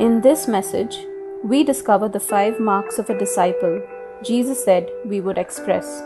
In this message, we discover the five marks of a disciple Jesus said we would express.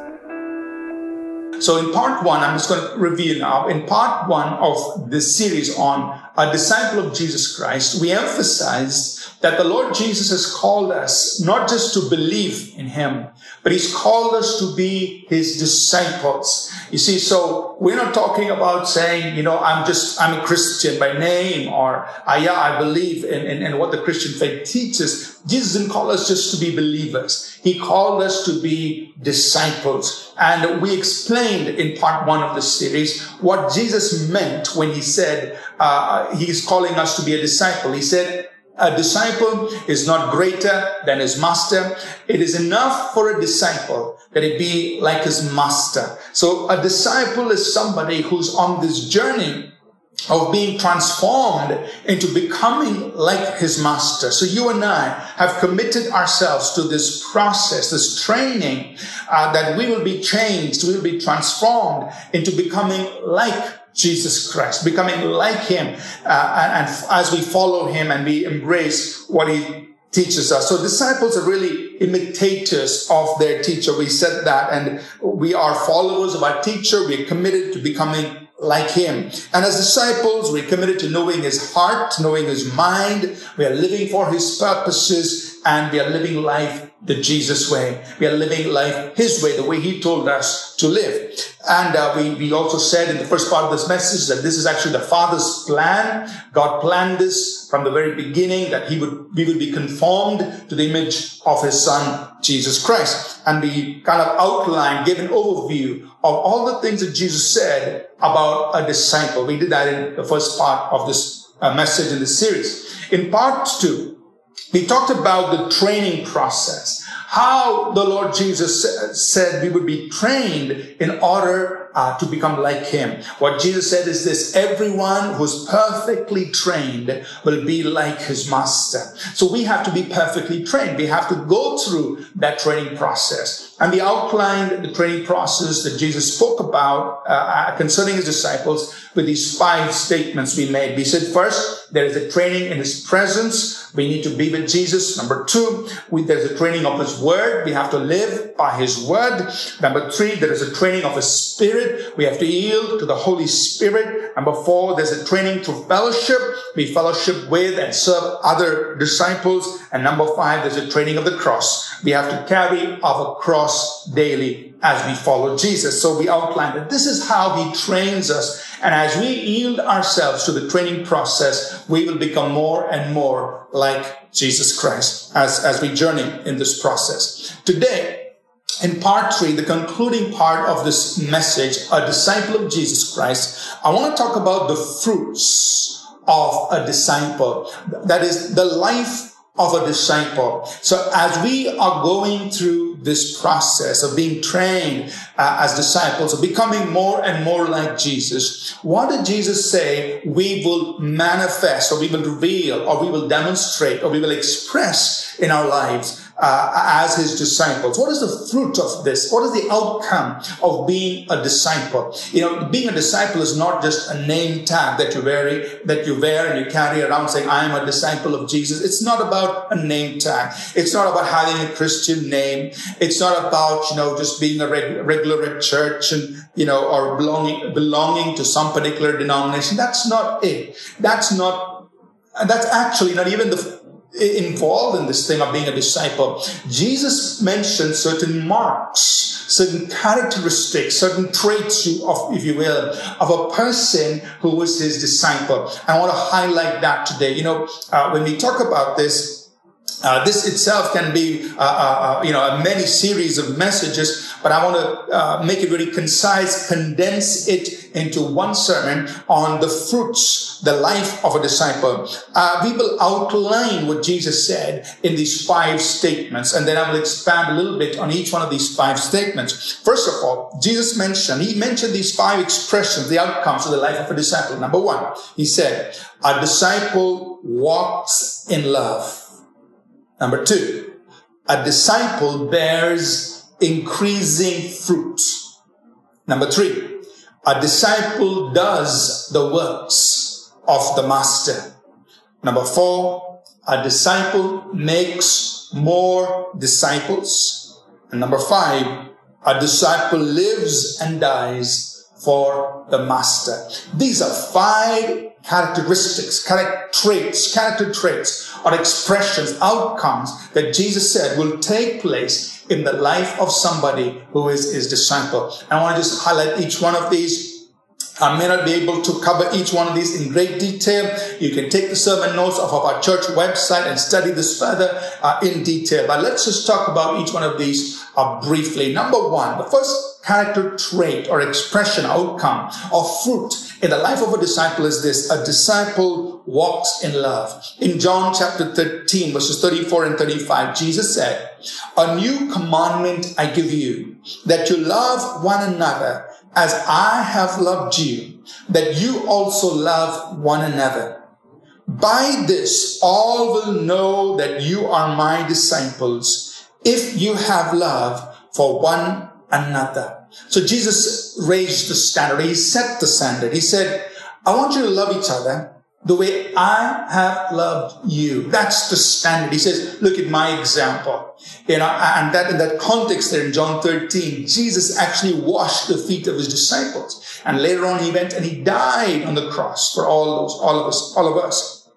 So, in part one, I'm just going to reveal now. In part one of this series on a disciple of Jesus Christ, we emphasized that the Lord Jesus has called us not just to believe in Him, but He's called us to be His disciples. You see, so we're not talking about saying, you know, I'm just, I'm a Christian by name or, I, yeah, I believe in, in, in what the Christian faith teaches. Jesus didn't call us just to be believers. He called us to be disciples. And we explained in part one of the series what Jesus meant when he said, uh, he's calling us to be a disciple. He said, a disciple is not greater than his master. It is enough for a disciple that he be like his master. So a disciple is somebody who's on this journey of being transformed into becoming like his master. So you and I have committed ourselves to this process, this training, uh, that we will be changed, we will be transformed into becoming like Jesus Christ, becoming like him, uh, and, and as we follow him and we embrace what he teaches us. So disciples are really imitators of their teacher. We said that, and we are followers of our teacher. We are committed to becoming like him. And as disciples, we're committed to knowing his heart, knowing his mind. We are living for his purposes and we are living life the Jesus way. We are living life his way, the way he told us to live. And uh, we, we also said in the first part of this message that this is actually the Father's plan. God planned this from the very beginning that he would, we would be conformed to the image of his son, Jesus Christ. And we kind of outlined, gave an overview of all the things that Jesus said about a disciple. We did that in the first part of this uh, message in this series. In part two, we talked about the training process, how the Lord Jesus said we would be trained in order uh, to become like him. What Jesus said is this, everyone who's perfectly trained will be like his master. So we have to be perfectly trained. We have to go through that training process. And we outlined the training process that Jesus spoke about uh, uh, concerning his disciples with these five statements we made. We said first, there is a training in his presence. We need to be with Jesus. Number two, we, there's a training of his word. We have to live by his word. Number three, there is a training of his spirit. We have to yield to the Holy Spirit. Number four, there's a training through fellowship. We fellowship with and serve other disciples. And number five, there's a training of the cross. We have to carry our cross cross daily as we follow Jesus. So we outlined that this is how he trains us. And as we yield ourselves to the training process, we will become more and more like Jesus Christ as, as we journey in this process. Today, in part three, the concluding part of this message, a disciple of Jesus Christ, I want to talk about the fruits of a disciple. That is the life of a disciple. So as we are going through this process of being trained uh, as disciples, of becoming more and more like Jesus, what did Jesus say we will manifest or we will reveal or we will demonstrate or we will express in our lives? Uh, as his disciples. What is the fruit of this? What is the outcome of being a disciple? You know, being a disciple is not just a name tag that you wear, that you wear and you carry around saying, I am a disciple of Jesus. It's not about a name tag. It's not about having a Christian name. It's not about, you know, just being a reg- regular at church and, you know, or belonging, belonging to some particular denomination. That's not it. That's not, that's actually not even the involved in this thing of being a disciple, Jesus mentioned certain marks, certain characteristics, certain traits, of, if you will, of a person who was his disciple. I want to highlight that today. You know, uh, when we talk about this, uh, this itself can be, uh, uh, uh you know, a many series of messages, but I want to uh, make it very concise, condense it into one sermon on the fruits, the life of a disciple. Uh, we will outline what Jesus said in these five statements, and then I will expand a little bit on each one of these five statements. First of all, Jesus mentioned, he mentioned these five expressions, the outcomes of the life of a disciple. Number one, he said, a disciple walks in love. Number two, a disciple bears increasing fruit. Number three, a disciple does the works of the master. Number four, a disciple makes more disciples. And number five, a disciple lives and dies for the master. These are five characteristics, character traits, character traits or expressions, outcomes that Jesus said will take place in the life of somebody who is his disciple. I want to just highlight each one of these I may not be able to cover each one of these in great detail. You can take the sermon notes off of our church website and study this further uh, in detail. But let's just talk about each one of these uh, briefly. Number one, the first character trait or expression, outcome, or fruit in the life of a disciple is this. A disciple walks in love. In John chapter 13, verses 34 and 35, Jesus said, A new commandment I give you, that you love one another as I have loved you, that you also love one another. By this, all will know that you are my disciples if you have love for one another. So Jesus raised the standard. He set the standard. He said, I want you to love each other the way I have loved you. That's the standard. He says, look at my example. You know, and that in that context there in John 13, Jesus actually washed the feet of his disciples. And later on he went and he died on the cross for all those, all of us, all of us.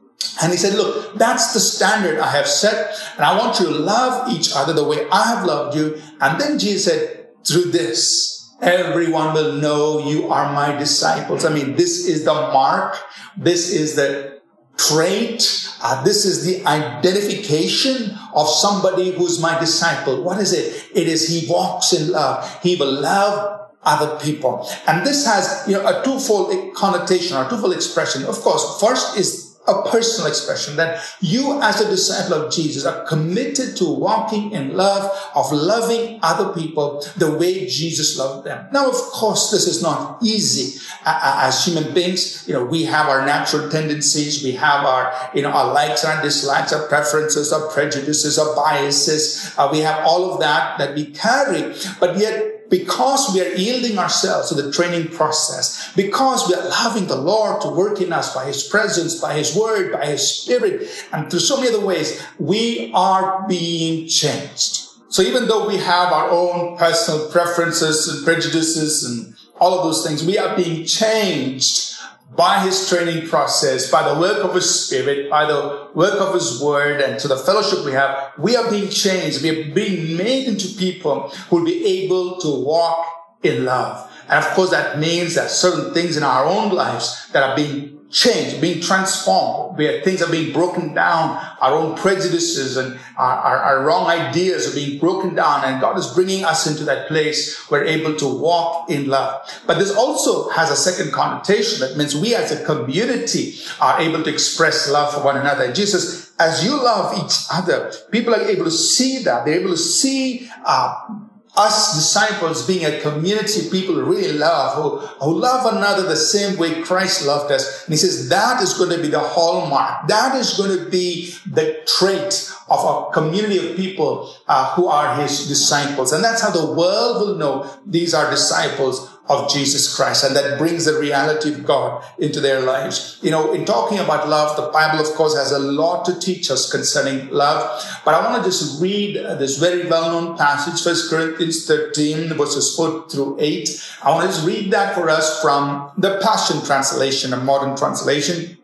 And he said, look, that's the standard I have set. And I want you to love each other the way I have loved you. And then Jesus said, through this, everyone will know you are my disciples. I mean, this is the mark. This is the trait. Uh, this is the identification of somebody who's my disciple. What is it? It is he walks in love. He will love other people. And this has, you know, a twofold connotation or twofold expression. Of course, first is a personal expression that you as a disciple of Jesus are committed to walking in love, of loving other people the way Jesus loved them. Now, of course, this is not easy. As human beings, you know, we have our natural tendencies. We have our, you know, our likes and dislikes, our preferences, our prejudices, our biases. Uh, we have all of that that we carry, but yet because we are yielding ourselves to the training process, because we are allowing the Lord to work in us by His presence, by His word, by His spirit, and through so many other ways, we are being changed. So even though we have our own personal preferences and prejudices and all of those things, we are being changed by his training process, by the work of his spirit, by the work of his word, and to the fellowship we have, we are being changed. We are being made into people who will be able to walk in love. And of course, that means that certain things in our own lives that are being changed, being transformed, where things are being broken down, our own prejudices and our, our, our, wrong ideas are being broken down, and God is bringing us into that place where we're able to walk in love. But this also has a second connotation that means we as a community are able to express love for one another. And Jesus, as you love each other, people are able to see that. They're able to see uh, us disciples being a community people really love, who, who love another the same way Christ loved us. And he says that is going to be the hallmark. That is going to be the trait of a community of people uh, who are his disciples. And that's how the world will know these are disciples of Jesus Christ. And that brings the reality of God into their lives. You know, in talking about love, the Bible, of course, has a lot to teach us concerning love. But I want to just read uh, this very well-known passage, First Corinthians 13, verses 4 through 8. I want to just read that for us from the Passion Translation, a modern translation.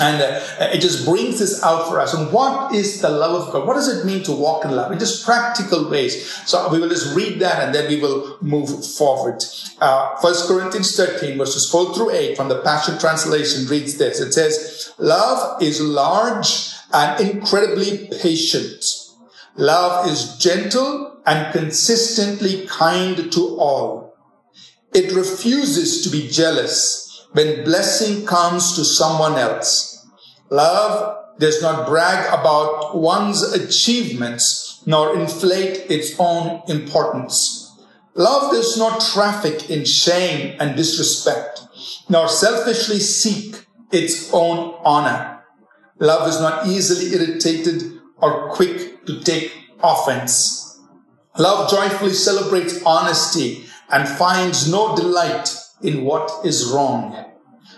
And uh, it just brings this out for us. And what is the love of God? What does it mean to walk in love in just practical ways? So we will just read that and then we will move forward. Uh, 1 Corinthians 13 verses 4 through 8 from the Passion Translation reads this. It says, love is large and incredibly patient. Love is gentle and consistently kind to all. It refuses to be jealous when blessing comes to someone else. Love does not brag about one's achievements nor inflate its own importance. Love does not traffic in shame and disrespect, nor selfishly seek its own honor. Love is not easily irritated or quick to take offense. Love joyfully celebrates honesty and finds no delight in what is wrong.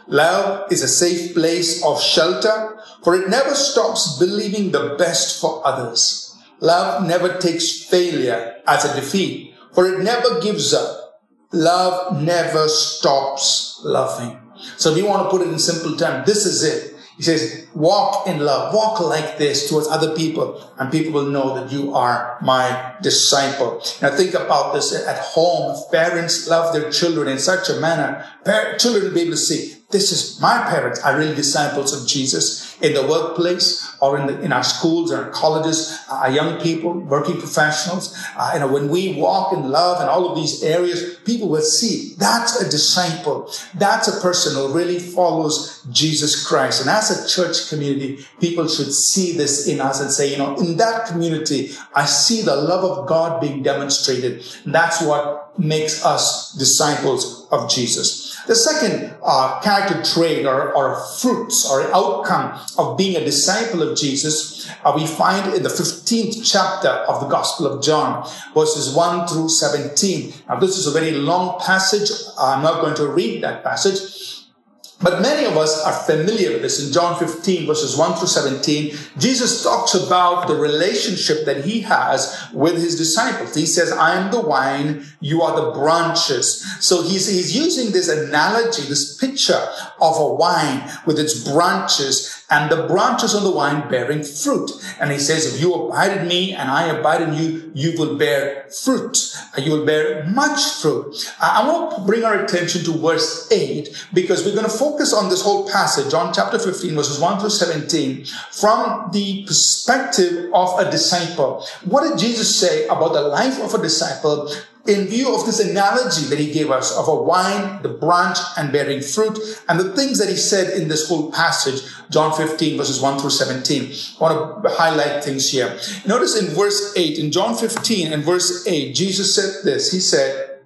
Love is a safe place of shelter for it never stops believing the best for others. Love never takes failure as a defeat, for it never gives up. Love never stops loving. So if you want to put it in simple terms, this is it. He says, walk in love, walk like this towards other people, and people will know that you are my disciple. Now think about this at home. If parents love their children in such a manner, children will be able to see, this is my parents are really disciples of Jesus in the workplace or in, the, in our schools or colleges, uh, our young people, working professionals. Uh, you know, when we walk in love and all of these areas, people will see that's a disciple. That's a person who really follows Jesus Christ. And as a church community, people should see this in us and say, you know, in that community, I see the love of God being demonstrated. And that's what makes us disciples of Jesus. The second uh, character trait or, or fruits or outcome of being a disciple of Jesus, uh, we find in the 15th chapter of the Gospel of John, verses 1 through 17. Now, this is a very long passage. I'm not going to read that passage. But many of us are familiar with this. In John 15 verses 1 through 17, Jesus talks about the relationship that he has with his disciples. He says, I am the vine, you are the branches. So he's, he's using this analogy, this picture of a vine with its branches and the branches on the vine bearing fruit. And he says, if you abide in me and I abide in you, you will bear fruit. You will bear much fruit. I want to bring our attention to verse 8 because we're going to focus on this whole passage, John chapter 15, verses 1 through 17, from the perspective of a disciple. What did Jesus say about the life of a disciple in view of this analogy that he gave us of a vine, the branch, and bearing fruit, and the things that he said in this whole passage, John 15, verses 1 through 17. I want to highlight things here. Notice in verse 8, in John 15 and verse 8, Jesus said this. He said,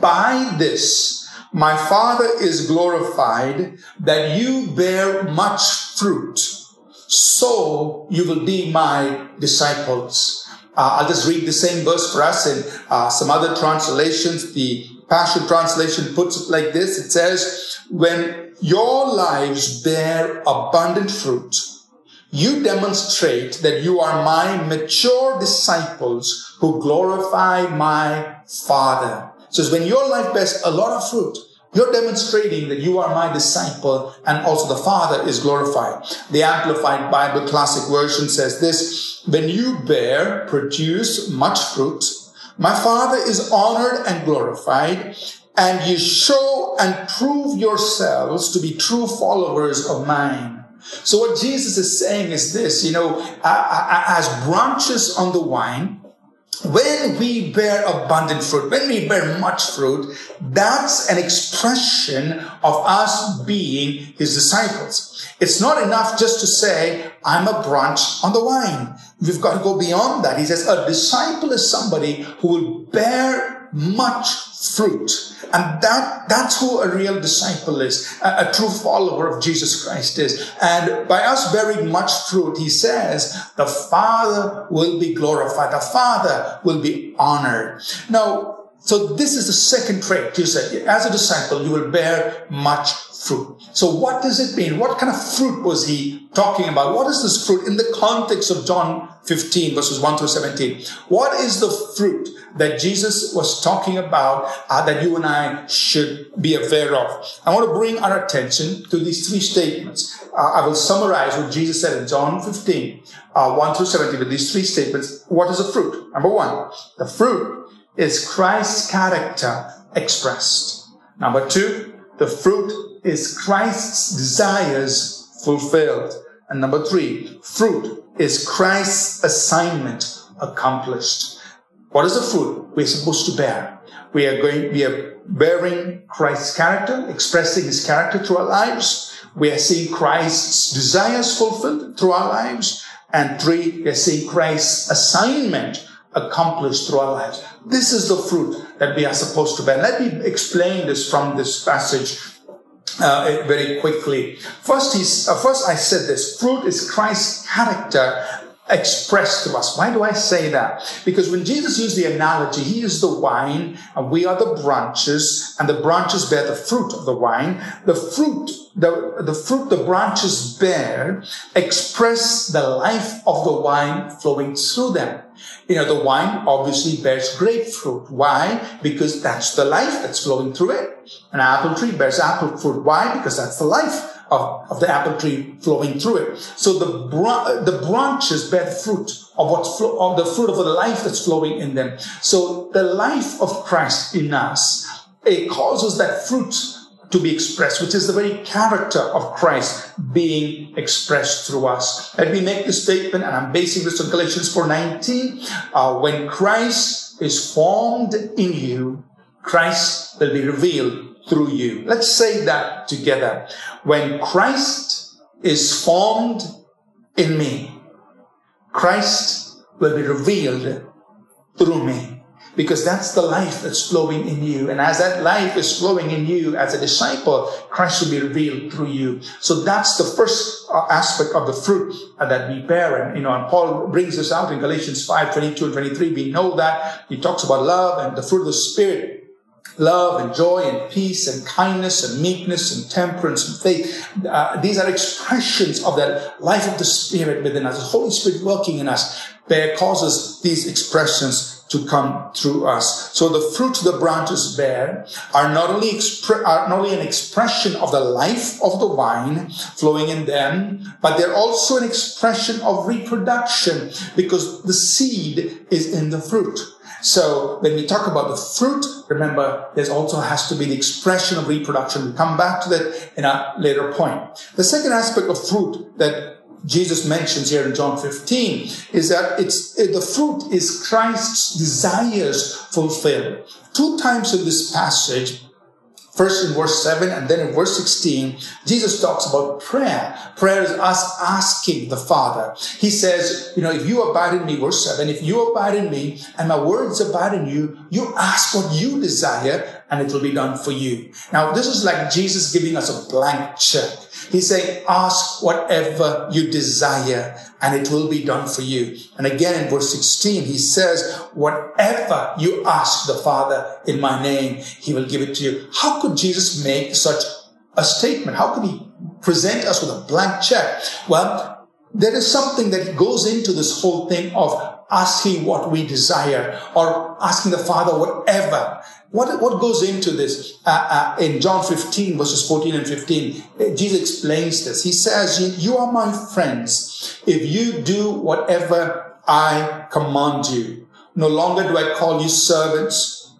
By this my Father is glorified that you bear much fruit, so you will be my disciples. Uh, I'll just read the same verse for us in uh, some other translations. The Passion Translation puts it like this. It says, when your lives bear abundant fruit, you demonstrate that you are my mature disciples who glorify my Father. So when your life bears a lot of fruit, you're demonstrating that you are my disciple and also the Father is glorified. The Amplified Bible Classic Version says this, when you bear, produce much fruit, my Father is honored and glorified, and you show and prove yourselves to be true followers of mine. So what Jesus is saying is this, you know, as branches on the vine, when we bear abundant fruit, when we bear much fruit, that's an expression of us being his disciples. It's not enough just to say, I'm a branch on the vine. We've got to go beyond that. He says, a disciple is somebody who will bear much fruit. And that, that's who a real disciple is, a, a, true follower of Jesus Christ is. And by us bearing much fruit, he says, the Father will be glorified. The Father will be honored. Now, so this is the second trait. You said, as a disciple, you will bear much fruit. So what does it mean? What kind of fruit was he talking about? What is this fruit in the context of John 15 verses 1 through 17? What is the fruit that Jesus was talking about uh, that you and I should be aware of? I want to bring our attention to these three statements. Uh, I will summarize what Jesus said in John 15, uh, 1 through 17 with these three statements. What is the fruit? Number one, the fruit is Christ's character expressed. Number two, the fruit is Christ's desires fulfilled. And number three, fruit is Christ's assignment accomplished. What is the fruit we're supposed to bear? We are going, we are bearing Christ's character, expressing his character through our lives. We are seeing Christ's desires fulfilled through our lives. And three, we are seeing Christ's assignment accomplished through our lives. This is the fruit that we are supposed to bear. Let me explain this from this passage uh, very quickly. First, he's, uh, first I said this: fruit is Christ's character expressed to us. Why do I say that? Because when Jesus used the analogy, he is the wine and we are the branches and the branches bear the fruit of the wine. The fruit, the, the fruit the branches bear express the life of the wine flowing through them. You know, the wine obviously bears grapefruit. Why? Because that's the life that's flowing through it. An apple tree bears apple fruit. Why? Because that's the life of, of the apple tree flowing through it. So the, br- the branches bear the fruit of what's flo- of the fruit of the life that's flowing in them. So the life of Christ in us, it causes that fruit to be expressed, which is the very character of Christ being expressed through us. Let me make the statement, and I'm basing this on Galatians 4.19. Uh, when Christ is formed in you, Christ will be revealed through you. Let's say that together. When Christ is formed in me, Christ will be revealed through me. Because that's the life that's flowing in you. And as that life is flowing in you as a disciple, Christ will be revealed through you. So that's the first uh, aspect of the fruit that we bear. And, you know, and Paul brings this out in Galatians 5, 22 and 23. We know that he talks about love and the fruit of the Spirit love and joy and peace and kindness and meekness and temperance and faith. Uh, these are expressions of that life of the Spirit within us. The Holy Spirit working in us bear causes these expressions to come through us. So the fruit the branches bear are not only expre- are not only an expression of the life of the vine flowing in them, but they're also an expression of reproduction because the seed is in the fruit. So when we talk about the fruit, remember, there's also has to be the expression of reproduction. We'll come back to that in a later point. The second aspect of fruit that Jesus mentions here in John 15 is that it's the fruit is Christ's desires fulfilled. Two times in this passage, First in verse 7 and then in verse 16, Jesus talks about prayer. Prayer is us asking the Father. He says, you know, if you abide in me, verse 7, if you abide in me and my words abide in you, you ask what you desire and it will be done for you. Now, this is like Jesus giving us a blank check. He's saying, ask whatever you desire and it will be done for you. And again in verse 16, he says, whatever you ask the Father in my name, he will give it to you. How could Jesus make such a statement? How could he present us with a blank check? Well, there is something that goes into this whole thing of asking what we desire or asking the Father whatever. What, what goes into this? Uh, uh, in John 15 verses 14 and 15, uh, Jesus explains this. He says, you are my friends if you do whatever I command you. No longer do I call you servants,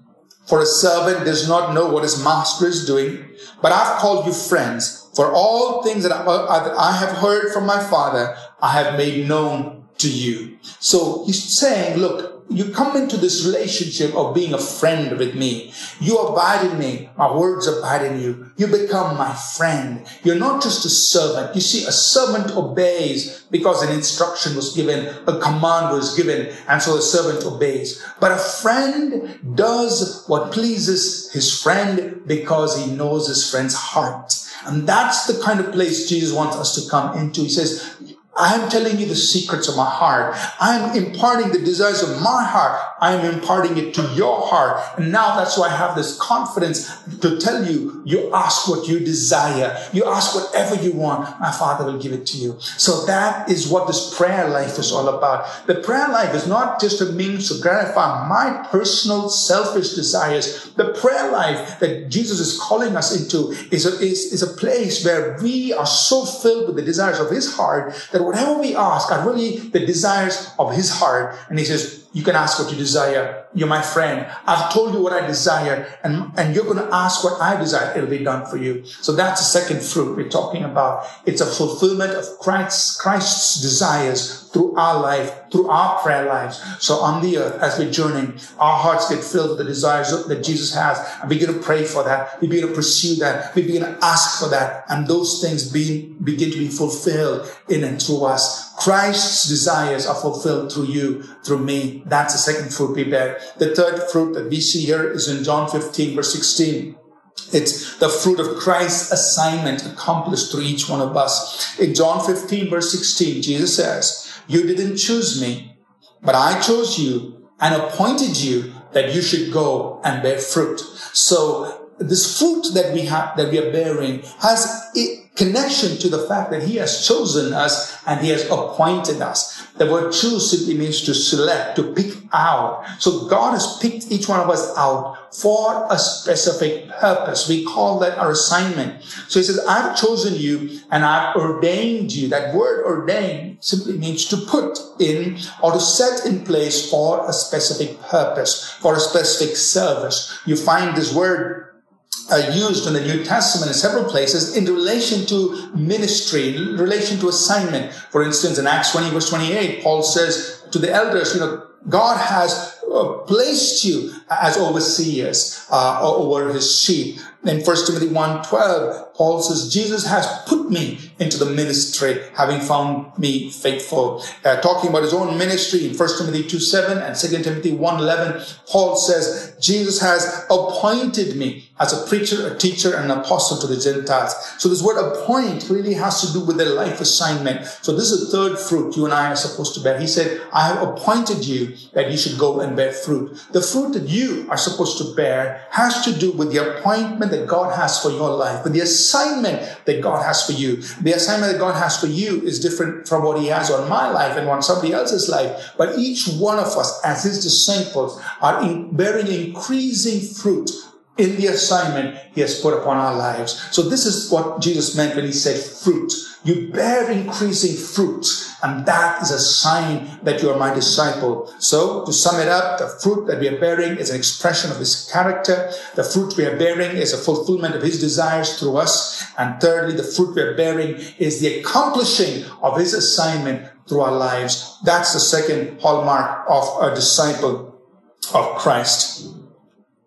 for a servant does not know what his master is doing, but I've called you friends. For all things that I, uh, that I have heard from my Father, I have made known to you. So he's saying, look, you come into this relationship of being a friend with me. You abide in me. My words abide in you. You become my friend. You're not just a servant. You see, a servant obeys because an instruction was given, a command was given, and so the servant obeys. But a friend does what pleases his friend because he knows his friend's heart. And that's the kind of place Jesus wants us to come into. He says, I'm telling you the secrets of my heart. I'm imparting the desires of my heart. I'm imparting it to your heart. And now that's why I have this confidence to tell you, you ask what you desire. You ask whatever you want. My father will give it to you. So that is what this prayer life is all about. The prayer life is not just a means to gratify my personal selfish desires. The prayer life that Jesus is calling us into is a, is, is a place where we are so filled with the desires of his heart that whatever we ask are really the desires of his heart. And he says, you can ask what you desire. You're my friend. I've told you what I desire and, and you're going to ask what I desire. It'll be done for you. So that's the second fruit we're talking about. It's a fulfillment of Christ's, Christ's desires through our life, through our prayer lives. So on the earth, as we're journeying, our hearts get filled with the desires that Jesus has. And we begin to pray for that. We begin to pursue that. We begin to ask for that. And those things be, begin to be fulfilled in and through us. Christ's desires are fulfilled through you, through me. That's the second fruit we bear. The third fruit that we see here is in John 15 verse 16. It's the fruit of Christ's assignment accomplished through each one of us. In John 15 verse 16, Jesus says, you didn't choose me, but I chose you and appointed you that you should go and bear fruit. So this fruit that we have, that we are bearing has connection to the fact that he has chosen us and he has appointed us. The word choose simply means to select, to pick out. So God has picked each one of us out for a specific purpose. We call that our assignment. So he says, I've chosen you and I've ordained you. That word ordained simply means to put in or to set in place for a specific purpose, for a specific service. You find this word uh, used in the New Testament in several places in relation to ministry, in relation to assignment. For instance, in Acts 20 verse 28, Paul says to the elders, you know, God has uh, placed you as overseers uh, over his sheep. In 1 Timothy 1.12, Paul says, Jesus has put me into the ministry, having found me faithful. Uh, talking about his own ministry in 1 Timothy 2.7 and 2 Timothy 1.11, Paul says, Jesus has appointed me as a preacher, a teacher, and an apostle to the Gentiles. So this word appoint really has to do with their life assignment. So this is the third fruit you and I are supposed to bear. He said, I have appointed you that you should go and bear fruit. The fruit that you are supposed to bear has to do with the appointment that God has for your life, with the assignment that God has for you. The assignment that God has for you is different from what he has on my life and on somebody else's life. But each one of us as his disciples are in bearing increasing fruit in the assignment he has put upon our lives. So this is what Jesus meant when he said fruit. You bear increasing fruit, and that is a sign that you are my disciple. So to sum it up, the fruit that we are bearing is an expression of his character. The fruit we are bearing is a fulfillment of his desires through us. And thirdly, the fruit we are bearing is the accomplishing of his assignment through our lives. That's the second hallmark of a disciple of Christ.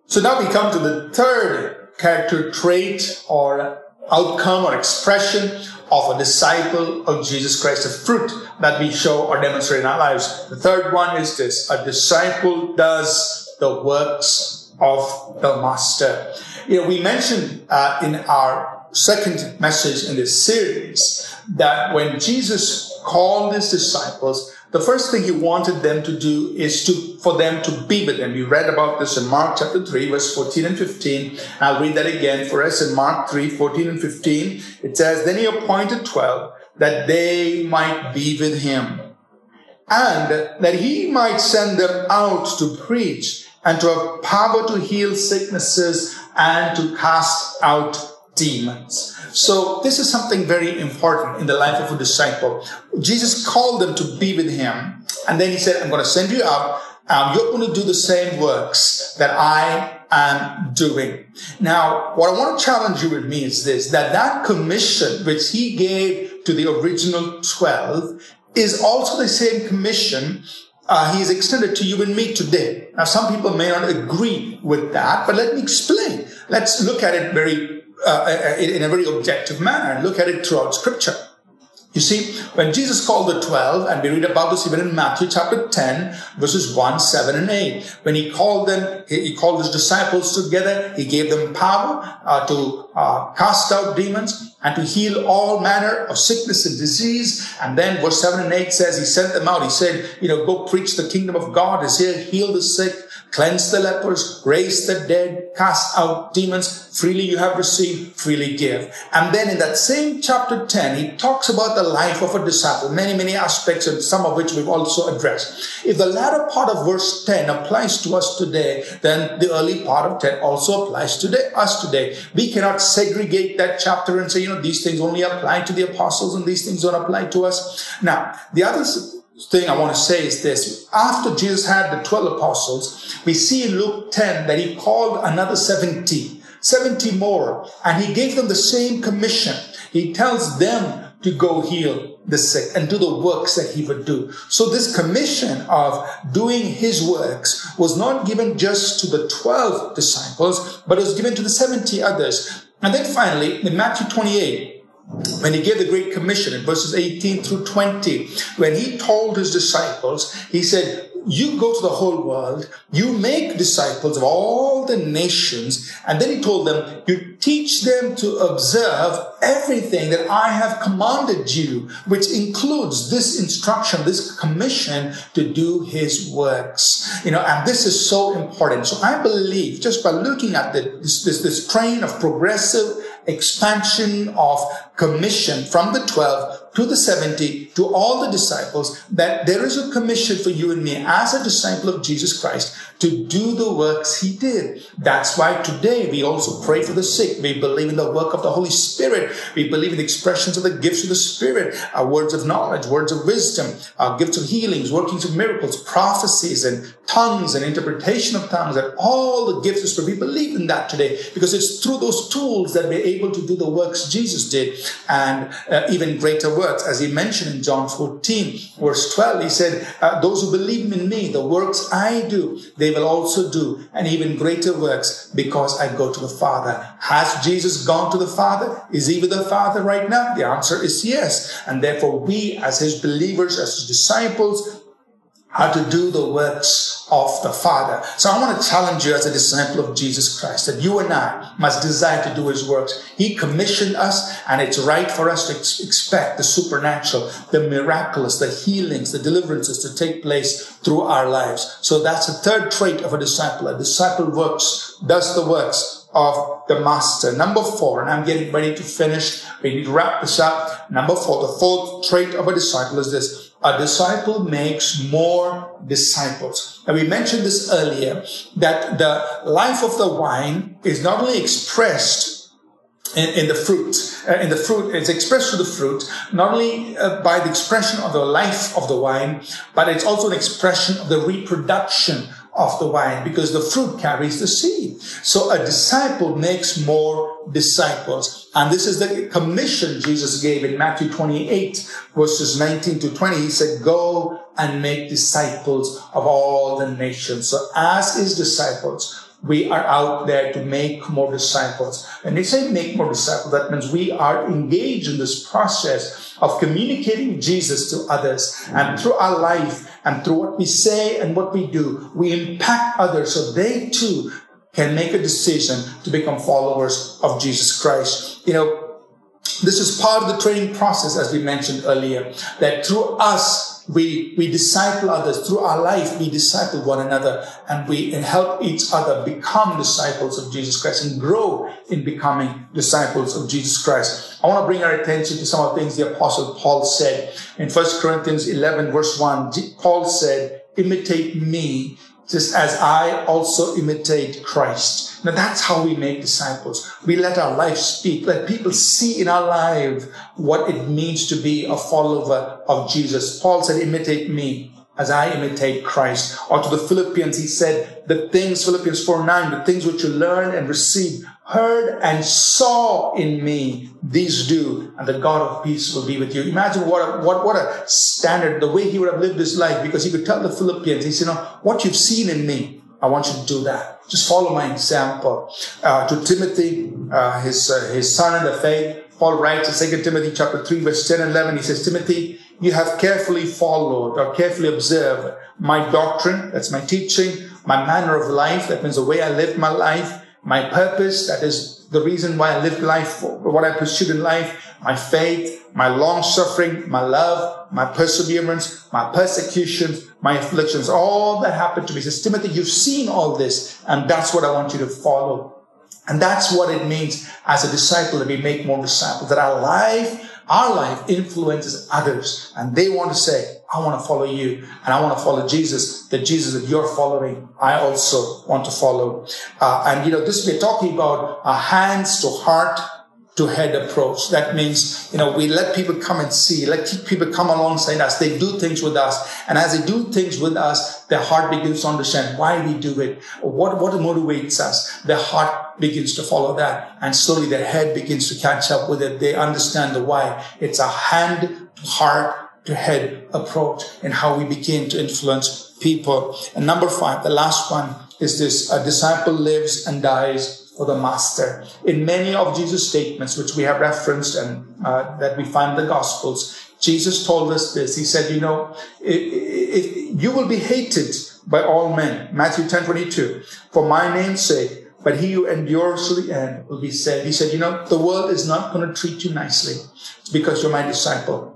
So now we come to the third character trait or outcome or expression of a disciple of Jesus Christ, the fruit that we show or demonstrate in our lives. The third one is this. A disciple does the works of the master. You know, we mentioned uh, in our second message in this series that when Jesus called his disciples, the first thing he wanted them to do is to for them to be with him. We read about this in Mark chapter 3, verse 14 and 15. I'll read that again for us in Mark 3, 14 and 15. It says, Then he appointed 12 that they might be with him and that he might send them out to preach and to have power to heal sicknesses and to cast out demons. So this is something very important in the life of a disciple. Jesus called them to be with him. And then he said, I'm going to send you out. Um, you're going to do the same works that I am doing. Now, what I want to challenge you with me is this, that that commission which he gave to the original 12 is also the same commission uh, he has extended to you and me today. Now, some people may not agree with that, but let me explain. Let's look at it very uh, in a very objective manner and look at it throughout scripture. You see, when Jesus called the 12, and we read about this even in Matthew chapter 10, verses 1, 7, and 8. When he called them, he called his disciples together, he gave them power uh, to uh, cast out demons and to heal all manner of sickness and disease. And then verse 7 and 8 says, he sent them out. He said, you know, go preach the kingdom of God is here, heal the sick, cleanse the lepers, raise the dead, cast out demons. Freely you have received, freely give. And then in that same chapter 10, he talks about the life of a disciple, many, many aspects, and some of which we've also addressed. If the latter part of verse 10 applies to us today, then the early part of 10 also applies to us today. We cannot segregate that chapter and say, you know, these things only apply to the apostles and these things don't apply to us. Now, the other thing I want to say is this. After Jesus had the 12 apostles, we see in Luke 10 that he called another 70, 70 more, and he gave them the same commission. He tells them to go heal the sick and do the works that he would do. So this commission of doing his works was not given just to the 12 disciples, but was given to the 70 others. And then finally, in Matthew 28, when he gave the Great Commission in verses 18 through 20, when he told his disciples, he said, you go to the whole world, you make disciples of all the nations, and then he told them, you teach them to observe everything that I have commanded you, which includes this instruction, this commission to do his works. You know, and this is so important. So I believe just by looking at the, this, this, this train of progressive expansion of commission from the 12 to the 70 to all the disciples that there is a commission for you and me as a disciple of Jesus Christ to do the works he did. That's why today we also pray for the sick. We believe in the work of the Holy Spirit. We believe in the expressions of the gifts of the Spirit, our words of knowledge, words of wisdom, our gifts of healings, workings of miracles, prophecies and tongues and interpretation of tongues and all the gifts of Spirit. We believe in that today because it's through those tools that we're able to do the works Jesus did and uh, even greater As he mentioned in John 14, verse 12, he said, uh, those who believe in me, the works I do, they will also do and even greater works because I go to the Father. Has Jesus gone to the Father? Is he with the Father right now? The answer is yes. And therefore we as his believers, as his disciples, how to do the works of the Father. So I want to challenge you as a disciple of Jesus Christ that you and I must desire to do his works. He commissioned us and it's right for us to ex- expect the supernatural, the miraculous, the healings, the deliverances to take place through our lives. So that's the third trait of a disciple. A disciple works, does the works of the master. Number four, and I'm getting ready to finish. We need to wrap this up. Number four, the fourth trait of a disciple is this a disciple makes more disciples. And we mentioned this earlier that the life of the wine is not only expressed in, in the fruit, uh, in the fruit, it's expressed through the fruit, not only uh, by the expression of the life of the wine, but it's also an expression of the reproduction of the vine because the fruit carries the seed. So a disciple makes more disciples. And this is the commission Jesus gave in Matthew 28 verses 19 to 20. He said, go and make disciples of all the nations. So as his disciples, we are out there to make more disciples. And they say make more disciples. That means we are engaged in this process of communicating Jesus to others. And through our life and through what we say and what we do, we impact others so they too can make a decision to become followers of Jesus Christ. You know, this is part of the training process, as we mentioned earlier, that through us, we, we disciple others through our life. We disciple one another and we help each other become disciples of Jesus Christ and grow in becoming disciples of Jesus Christ. I want to bring our attention to some of the things the apostle Paul said in 1 Corinthians 11 verse 1. Paul said, imitate me just as I also imitate Christ. Now that's how we make disciples. We let our life speak. Let people see in our life what it means to be a follower of Jesus. Paul said, imitate me as I imitate Christ. Or to the Philippians, he said, the things, Philippians 4 9, the things which you learned and received, heard and saw in me, these do, and the God of peace will be with you. Imagine what a, what, what a standard, the way he would have lived his life, because he could tell the Philippians, he said, know, what you've seen in me, I want you to do that. Just follow my example. Uh, to Timothy, uh, his, uh, his son in the faith, Paul writes in 2 Timothy chapter 3, verse 10 and 11, he says, Timothy, you have carefully followed or carefully observed my doctrine, that's my teaching, my manner of life, that means the way I live my life, my purpose, that is the reason why I live life, for, what I pursued in life, my faith, my long suffering, my love, my perseverance, my persecutions, my afflictions, all that happened to me. Says, Timothy, you've seen all this, and that's what I want you to follow. And that's what it means as a disciple that we make more disciples, that our life our life influences others and they want to say, I want to follow you and I want to follow Jesus, the Jesus that you're following. I also want to follow. Uh, and you know, this we're talking about a hands to heart to head approach. That means, you know, we let people come and see, let people come alongside us. They do things with us. And as they do things with us, their heart begins to understand why we do it, what, what motivates us. Their heart begins to follow that. And slowly their head begins to catch up with it. They understand the why. It's a hand to heart to head approach and how we begin to influence people. And number five, the last one is this, a disciple lives and dies for the master. In many of Jesus' statements, which we have referenced and uh, that we find in the Gospels, Jesus told us this. He said, you know, you will be hated by all men. Matthew 10, 22. For my name's sake, but he who endures to the end will be saved. He said, you know, the world is not going to treat you nicely. Because you're my disciple.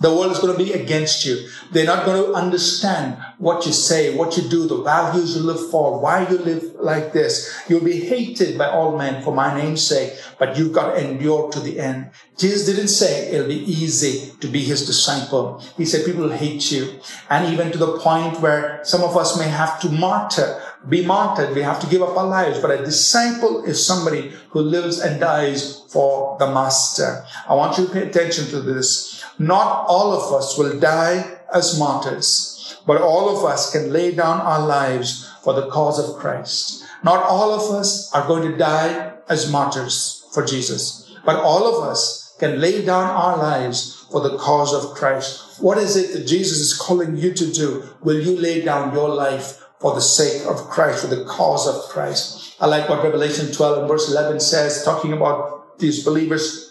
The world is going to be against you. They're not going to understand what you say, what you do, the values you live for, why you live like this. You'll be hated by all men for my name's sake, but you've got to endure to the end. Jesus didn't say it'll be easy to be his disciple. He said people will hate you. And even to the point where some of us may have to martyr, be martyred. We have to give up our lives. But a disciple is somebody who lives and dies for the master. I want you to pay attention to this. Not all of us will die as martyrs, but all of us can lay down our lives for the cause of Christ. Not all of us are going to die as martyrs for Jesus, but all of us can lay down our lives for the cause of Christ. What is it that Jesus is calling you to do? Will you lay down your life for the sake of Christ, for the cause of Christ? I like what Revelation 12 and verse 11 says, talking about these believers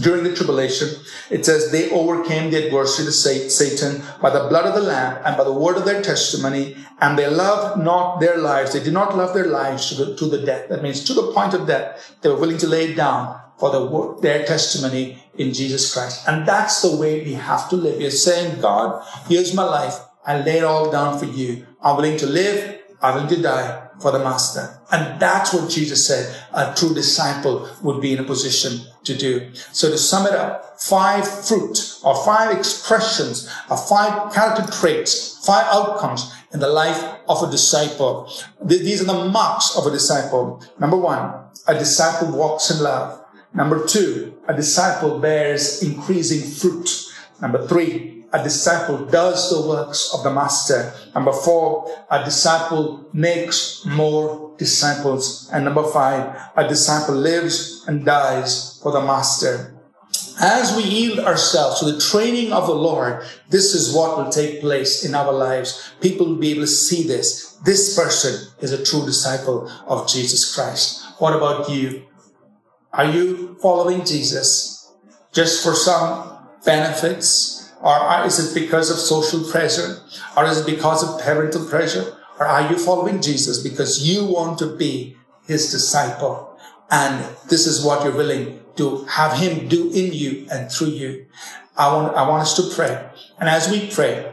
during the tribulation, it says they overcame the adversary, the Satan, by the blood of the Lamb and by the word of their testimony, and they loved not their lives. They did not love their lives to the, to the death. That means to the point of death, they were willing to lay it down for the, their testimony in Jesus Christ. And that's the way we have to live. You're saying, God, here's my life. I lay it all down for you. I'm willing to live. I'm willing to die for the master. And that's what Jesus said a true disciple would be in a position to do. So to sum it up, five fruit or five expressions or five character traits, five outcomes in the life of a disciple. These are the marks of a disciple. Number one, a disciple walks in love. Number two, a disciple bears increasing fruit. Number three, a disciple does the works of the master. Number four, a disciple makes more disciples. And number five, a disciple lives and dies for the master. As we yield ourselves to the training of the Lord, this is what will take place in our lives. People will be able to see this. This person is a true disciple of Jesus Christ. What about you? Are you following Jesus just for some benefits? Or is it because of social pressure? Or is it because of parental pressure? Or are you following Jesus because you want to be his disciple? And this is what you're willing to have him do in you and through you. I want, I want us to pray. And as we pray,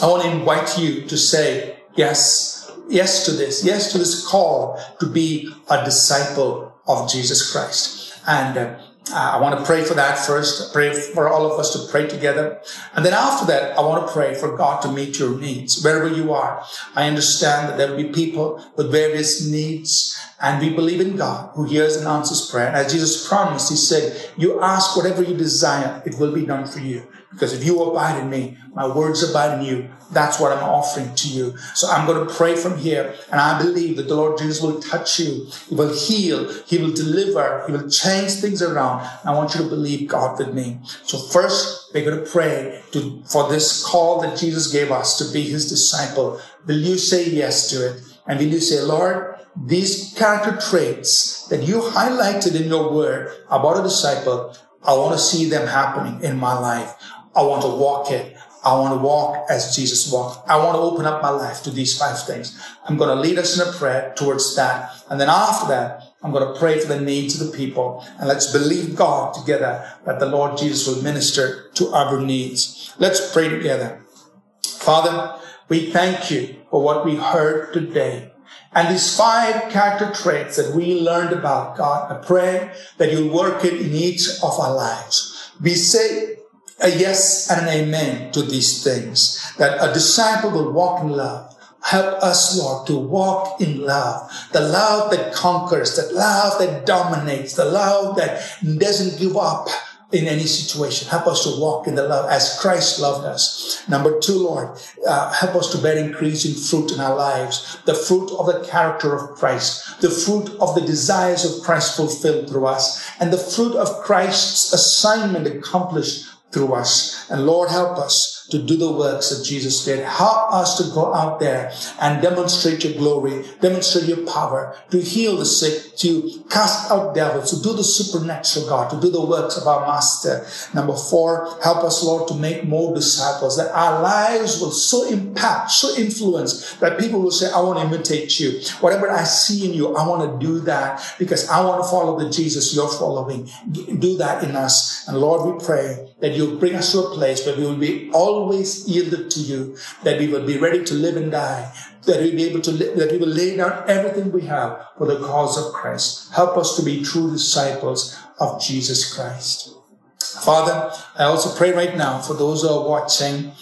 I want to invite you to say yes, yes to this, yes to this call to be a disciple of Jesus Christ. And uh, uh, Uh, I want to pray for that first, pray for all of us to pray together. And then after that, I want to pray for God to meet your needs wherever you are. I understand that there will be people with various needs and we believe in God who hears and answers prayer. And as Jesus promised, he said, you ask whatever you desire, it will be done for you. Because if you abide in me, my words abide in you. That's what I'm offering to you. So I'm going to pray from here. And I believe that the Lord Jesus will touch you. He will heal. He will deliver. He will change things around. I want you to believe God with me. So first, we're going to pray to, for this call that Jesus gave us to be his disciple. Will you say yes to it? And will you say, Lord, these character traits that you highlighted in your word about a disciple, I want to see them happening in my life. I want to walk it. I want to walk as Jesus walked. I want to open up my life to these five things. I'm going to lead us in a prayer towards that. And then after that, I'm going to pray for the needs of the people. And let's believe God together that the Lord Jesus will minister to our needs. Let's pray together. Father, we thank you for what we heard today. And these five character traits that we learned about, God, I pray that you'll work it in each of our lives. We say a yes and an amen to these things. That a disciple will walk in love. Help us, Lord, to walk in love. The love that conquers, the love that dominates, the love that doesn't give up in any situation. Help us to walk in the love as Christ loved us. Number two, Lord, uh, help us to bear increasing fruit in our lives. The fruit of the character of Christ, the fruit of the desires of Christ fulfilled through us, and the fruit of Christ's assignment accomplished through us. And Lord, help us to do the works that Jesus did. Help us to go out there and demonstrate your glory, demonstrate your power, to heal the sick, to cast out devils, to do the supernatural, God, to do the works of our Master. Number four, help us, Lord, to make more disciples, that our lives will so impact, so influence that people will say, I want to imitate you. Whatever I see in you, I want to do that because I want to follow the Jesus you're following. Do that in us. And Lord, we pray that you'll bring us to a place where we will be always yielded to you, that we will be ready to live and die, that we'll be able to, that we will lay down everything we have for the cause of Christ. Help us to be true disciples of Jesus Christ. Father, I also pray right now for those who are watching,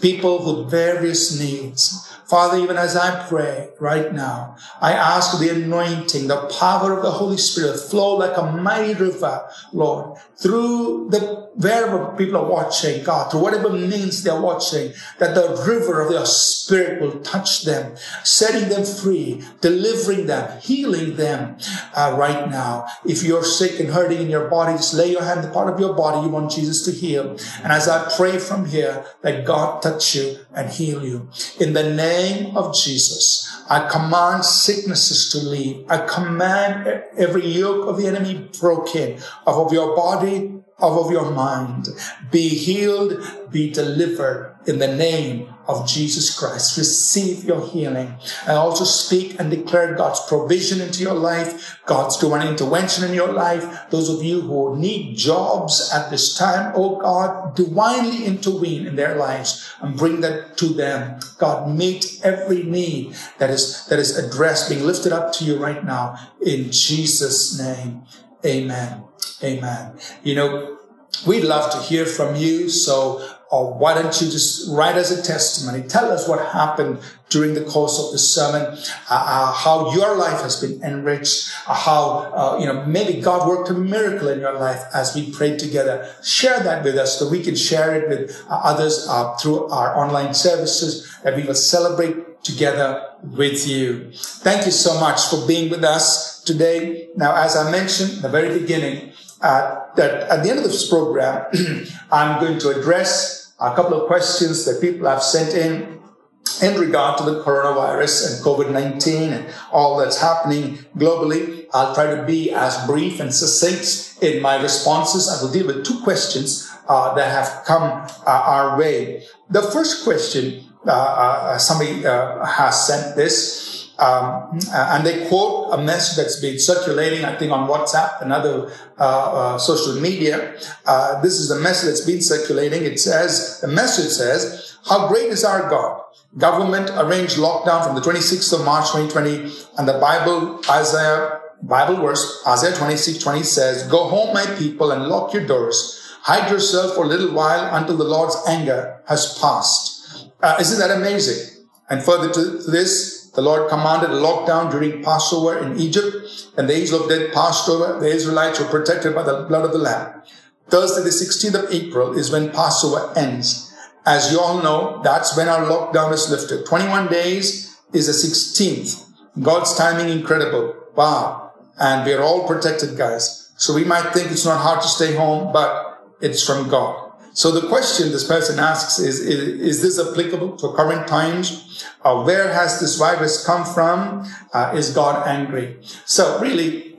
people with various needs. Father, even as I pray right now, I ask the anointing, the power of the Holy Spirit flow like a mighty river, Lord, through the wherever people are watching, God, through whatever means they're watching, that the river of your spirit will touch them, setting them free, delivering them, healing them uh, right now. If you're sick and hurting in your body, just lay your hand on the part of your body you want Jesus to heal. And as I pray from here, that God touch you and heal you. In the name of Jesus, I command sicknesses to leave. I command every yoke of the enemy broken off of your body, of your mind. Be healed, be delivered in the name of Jesus Christ. Receive your healing. I also speak and declare God's provision into your life, God's divine intervention in your life. Those of you who need jobs at this time, oh God, divinely intervene in their lives and bring that to them. God, meet every need that is, that is addressed, being lifted up to you right now in Jesus' name. Amen. Amen. You know, we'd love to hear from you. So or why don't you just write as a testimony? Tell us what happened during the course of the sermon, uh, uh, how your life has been enriched, uh, how, uh, you know, maybe God worked a miracle in your life as we prayed together. Share that with us so we can share it with uh, others uh, through our online services that we will celebrate together with you. Thank you so much for being with us today. Now, as I mentioned in the very beginning, uh, that at the end of this program, I'm going to address a couple of questions that people have sent in in regard to the coronavirus and COVID-19 and all that's happening globally. I'll try to be as brief and succinct in my responses. I will deal with two questions uh, that have come uh, our way. The first question, uh, uh somebody uh, has sent this. Um, and they quote a message that's been circulating, I think, on WhatsApp and other uh, uh, social media. Uh, this is the message that's been circulating. It says, the message says, how great is our God? Government arranged lockdown from the 26th of March 2020 and the Bible, Isaiah, Bible verse, Isaiah 26, 20 says, go home, my people, and lock your doors. Hide yourself for a little while until the Lord's anger has passed. Uh, isn't that amazing? And further to this, the Lord commanded a lockdown during Passover in Egypt, and the death passed over. The Israelites were protected by the blood of the Lamb. Thursday, the 16th of April, is when Passover ends. As you all know, that's when our lockdown is lifted. 21 days is the 16th. God's timing incredible. Wow. And we're all protected, guys. So we might think it's not hard to stay home, but it's from God. So the question this person asks is, is, is this applicable to current times? Uh, where has this virus come from? Uh, is God angry? So really,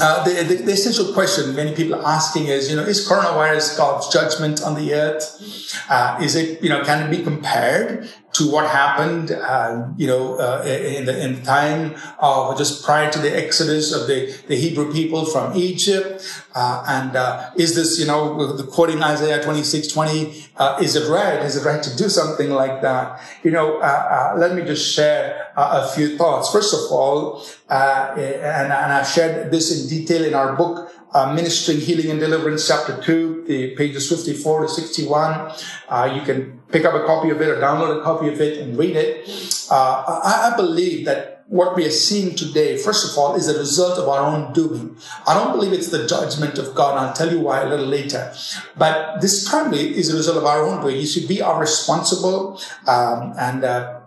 uh, the, the, the, essential question many people are asking is, you know, is coronavirus God's judgment on the earth? Uh, is it, you know, can it be compared to what happened, uh, you know, uh, in the in time of just prior to the exodus of the, the Hebrew people from Egypt? Uh, and uh, is this, you know, the quoting Isaiah 26, 20, uh, is it right? Is it right to do something like that? You know, uh, let me just share a few thoughts. First of all, and, and I've shared this in detail in our book, Ministering Healing and Deliverance, chapter 2, the pages 54 to 61. Uh, you can pick up a copy of it or download a copy of it and read it. Uh, I, I, believe that what we are seeing today, first of all, is a result of our own doing. I don't believe it's the judgment of God. I'll tell you why a little later. But this primarily is a result of our own doing. You should be our responsible um, and uh,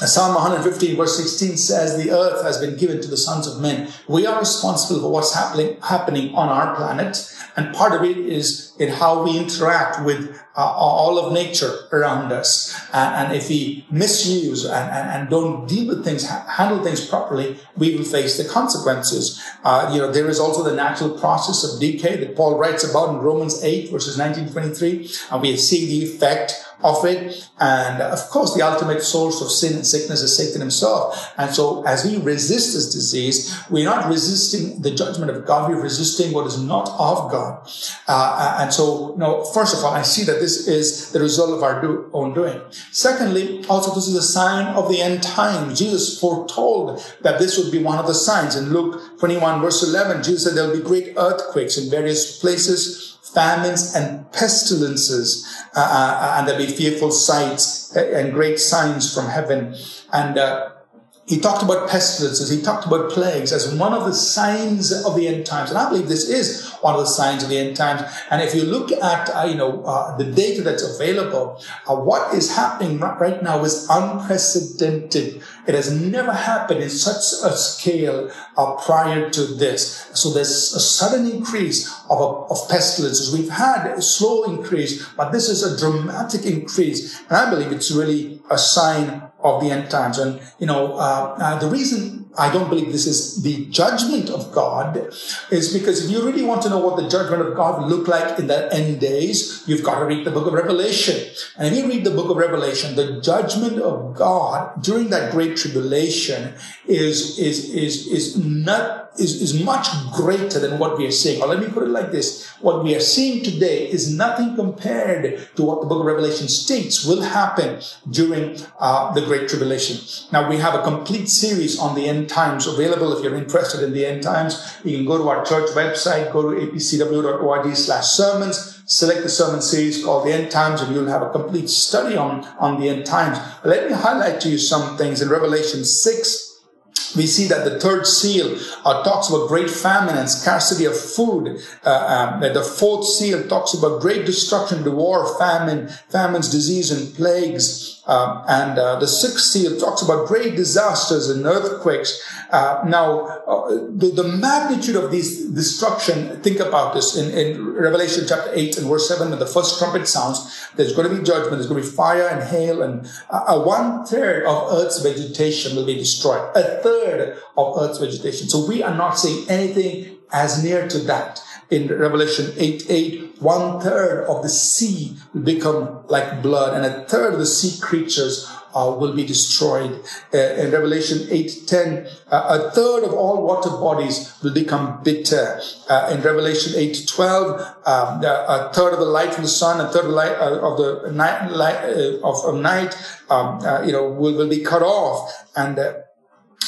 Psalm 115 verse 16 says, the earth has been given to the sons of men. We are responsible for what's happening, happening on our planet. And part of it is in how we interact with uh, all of nature around us. And, and if we misuse and, and, and, don't deal with things, ha- handle things properly, we will face the consequences. Uh, you know, there is also the natural process of decay that Paul writes about in Romans 8 verses 1923. And we see the effect of it. And of course, the ultimate source of sin and sickness is Satan himself. And so as we resist this disease, we're not resisting the judgment of God. We're resisting what is not of God. Uh, and so, you know, first of all, I see that this is the result of our do- own doing. Secondly, also this is a sign of the end time. Jesus foretold that this would be one of the signs. In Luke 21 verse 11, Jesus said there'll be great earthquakes in various places, famines and pestilences uh, uh, and there'll be fearful sights and great signs from heaven. And uh, he talked about pestilences, he talked about plagues as one of the signs of the end times. And I believe this is one of the signs of the end times. And if you look at, uh, you know, uh, the data that's available, uh, what is happening right now is unprecedented. It has never happened in such a scale uh, prior to this. So there's a sudden increase of, of pestilences. We've had a slow increase, but this is a dramatic increase. And I believe it's really a sign of the end times. And, you know, uh, uh, the reason I don't believe this is the judgment of God is because if you really want to know what the judgment of God will look like in the end days, you've got to read the book of Revelation. And if you read the book of Revelation, the judgment of God during that great tribulation is, is, is, is not is, is much greater than what we are seeing. Or let me put it like this. What we are seeing today is nothing compared to what the book of Revelation states will happen during uh, the Great Tribulation. Now we have a complete series on the end times available if you're interested in the end times. You can go to our church website, go to apcwo.org slash sermons, select the sermon series called the end times and you'll have a complete study on, on the end times. Let me highlight to you some things in Revelation 6 we see that the third seal uh, talks about great famine and scarcity of food. Uh, um, the fourth seal talks about great destruction, the war, famine, famines, disease, and plagues. Um, and uh, the sixth seal talks about great disasters and earthquakes. Uh, now, uh, the, the, magnitude of this destruction, think about this in, in, Revelation chapter 8 and verse 7, when the first trumpet sounds, there's going to be judgment, there's going to be fire and hail, and one third of Earth's vegetation will be destroyed. A third of Earth's vegetation. So we are not seeing anything as near to that in Revelation 8 8, one third of the sea will become like blood, and a third of the sea creatures uh, will be destroyed. Uh, in Revelation 8 10, uh, a third of all water bodies will become bitter. Uh, in Revelation 8 12, um, a third of the light from the sun, a third of the light uh, of the night, light, uh, of, of, night, um, you know, will, will be cut off. And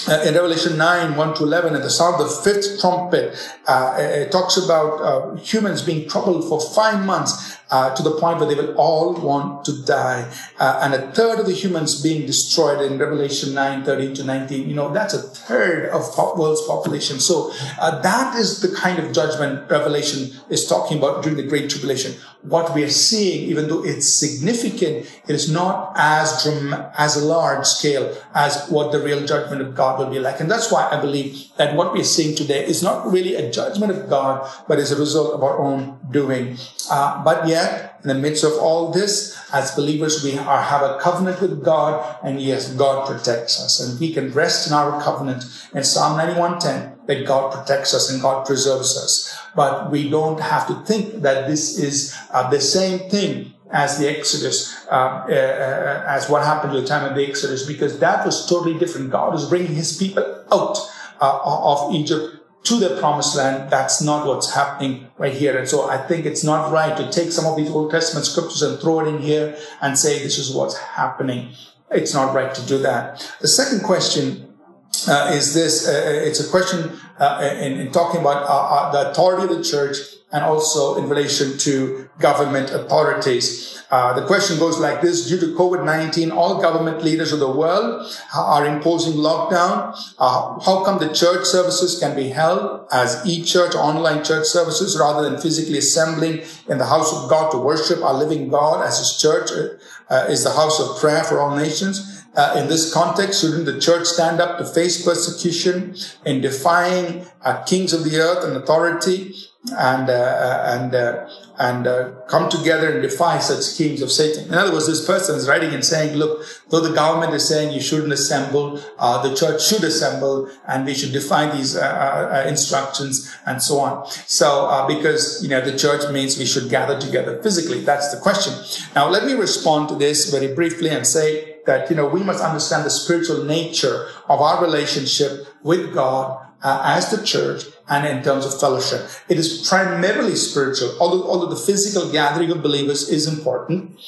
uh, in Revelation 9, 1 to 11, at the sound of the fifth trumpet, uh, it talks about uh, humans being troubled for five months uh, to the point where they will all want to die. Uh, and a third of the humans being destroyed in Revelation 9, 13 to 19. You know, that's a third of the world's population. So uh, that is the kind of judgment Revelation is talking about during the Great Tribulation. What we are seeing, even though it's significant, it is not as dram- as a large scale as what the real judgment of God will be like. And that's why I believe that what we're seeing today is not really a judgment of God, but is a result of our own doing. Uh, but yet, in the midst of all this, as believers, we are, have a covenant with God, and yes, God protects us, and we can rest in our covenant. In Psalm 91:10, that God protects us and God preserves us. But we don't have to think that this is uh, the same thing as the Exodus, uh, uh, uh as what happened at the time of the Exodus, because that was totally different. God was bringing His people out uh, of Egypt to the promised land. That's not what's happening right here. And so I think it's not right to take some of these Old Testament scriptures and throw it in here and say this is what's happening. It's not right to do that. The second question uh, is this. Uh, it's a question uh, in, in, talking about uh, uh, the authority of the church and also in relation to government authorities. Uh, the question goes like this. Due to COVID-19, all government leaders of the world are imposing lockdown. Uh, how come the church services can be held as e-church, online church services, rather than physically assembling in the house of God to worship our living God as his church uh, is the house of prayer for all nations? Uh, in this context, shouldn't the church stand up to face persecution in defying uh, kings of the earth and authority and uh, and uh, and uh, come together and defy such schemes of Satan. In other words, this person is writing and saying, "Look, though the government is saying you shouldn't assemble, the church should assemble, and we should defy these instructions and so on." So, because you know the church means we should gather together physically. That's the question. Now, let me respond to this very briefly and say that you know we must understand the spiritual nature of our relationship with God uh, as the church and in terms of fellowship. It is primarily spiritual, although, although the physical gathering of believers is important.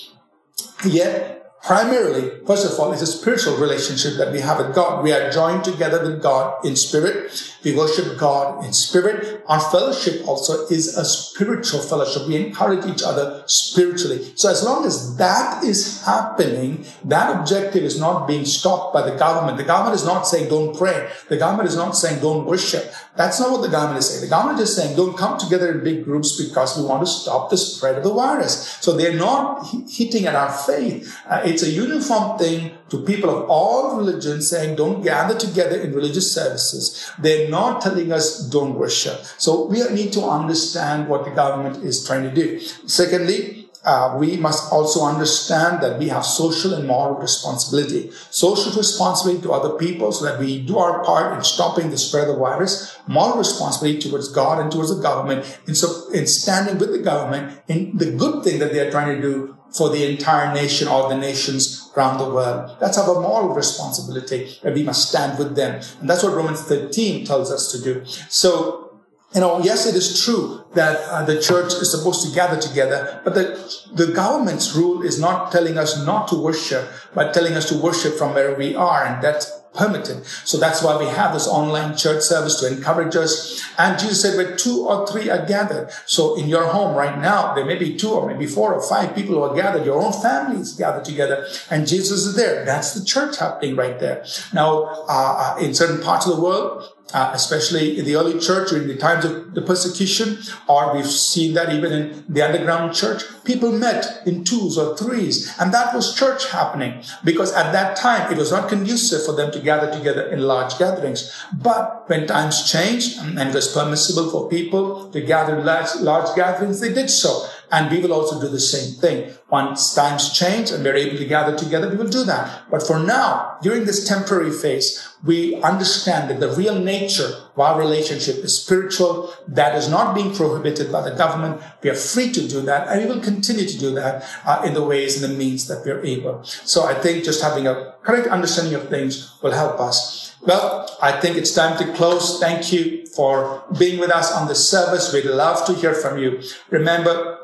Yet primarily, first of all, it's a spiritual relationship that we have with God. We are joined together with God in spirit. We worship God in spirit. Our fellowship also is a spiritual fellowship. We encourage each other spiritually. So as long as that is happening, that objective is not being stopped by the government. The government is not saying don't pray. The government is not saying don't worship. That's not what the government is saying. The government is saying don't come together in big groups because we want to stop the spread of the virus. So they're not hitting at our faith. Uh, it's a uniform thing to people of all religions saying don't gather together in religious services. They're not telling us don't worship. So we need to understand what the government is trying to do. Secondly, uh, we must also understand that we have social and moral responsibility. Social responsibility to other people so that we do our part in stopping the spread of the virus. Moral responsibility towards God and towards the government in, so, in standing with the government in the good thing that they are trying to do for the entire nation or the nations around the world. That's our moral responsibility that we must stand with them. And that's what Romans 13 tells us to do. So you know, yes, it is true that uh, the church is supposed to gather together, but the, the government's rule is not telling us not to worship, but telling us to worship from where we are. And that's permitted. So that's why we have this online church service to encourage us. And Jesus said, where two or three are gathered. So in your home right now, there may be two or maybe four or five people who are gathered. Your own families gathered together and Jesus is there. That's the church happening right there. Now, uh, in certain parts of the world, uh, especially in the early church during the times of the persecution, or we've seen that even in the underground church, people met in twos or threes, and that was church happening because at that time it was not conducive for them to gather together in large gatherings. But when times changed and it was permissible for people to gather in large, large gatherings, they did so. And we will also do the same thing. Once times change and we're able to gather together, we will do that. But for now, during this temporary phase, we understand that the real nature of our relationship is spiritual. That is not being prohibited by the government. We are free to do that and we will continue to do that uh, in the ways and the means that we're able. So I think just having a correct understanding of things will help us. Well, I think it's time to close. Thank you for being with us on this service. We'd love to hear from you. Remember,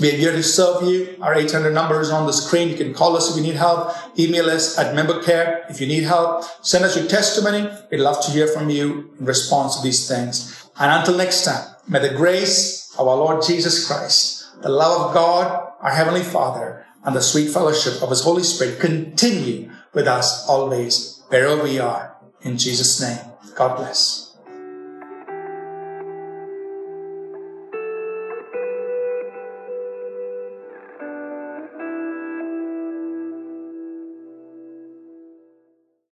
we're here to serve you. Our 800 number is on the screen. You can call us if you need help. Email us at membercare if you need help. Send us your testimony. We'd love to hear from you in response to these things. And until next time, may the grace of our Lord Jesus Christ, the love of God, our Heavenly Father, and the sweet fellowship of His Holy Spirit continue with us always, wherever we are. In Jesus' name, God bless.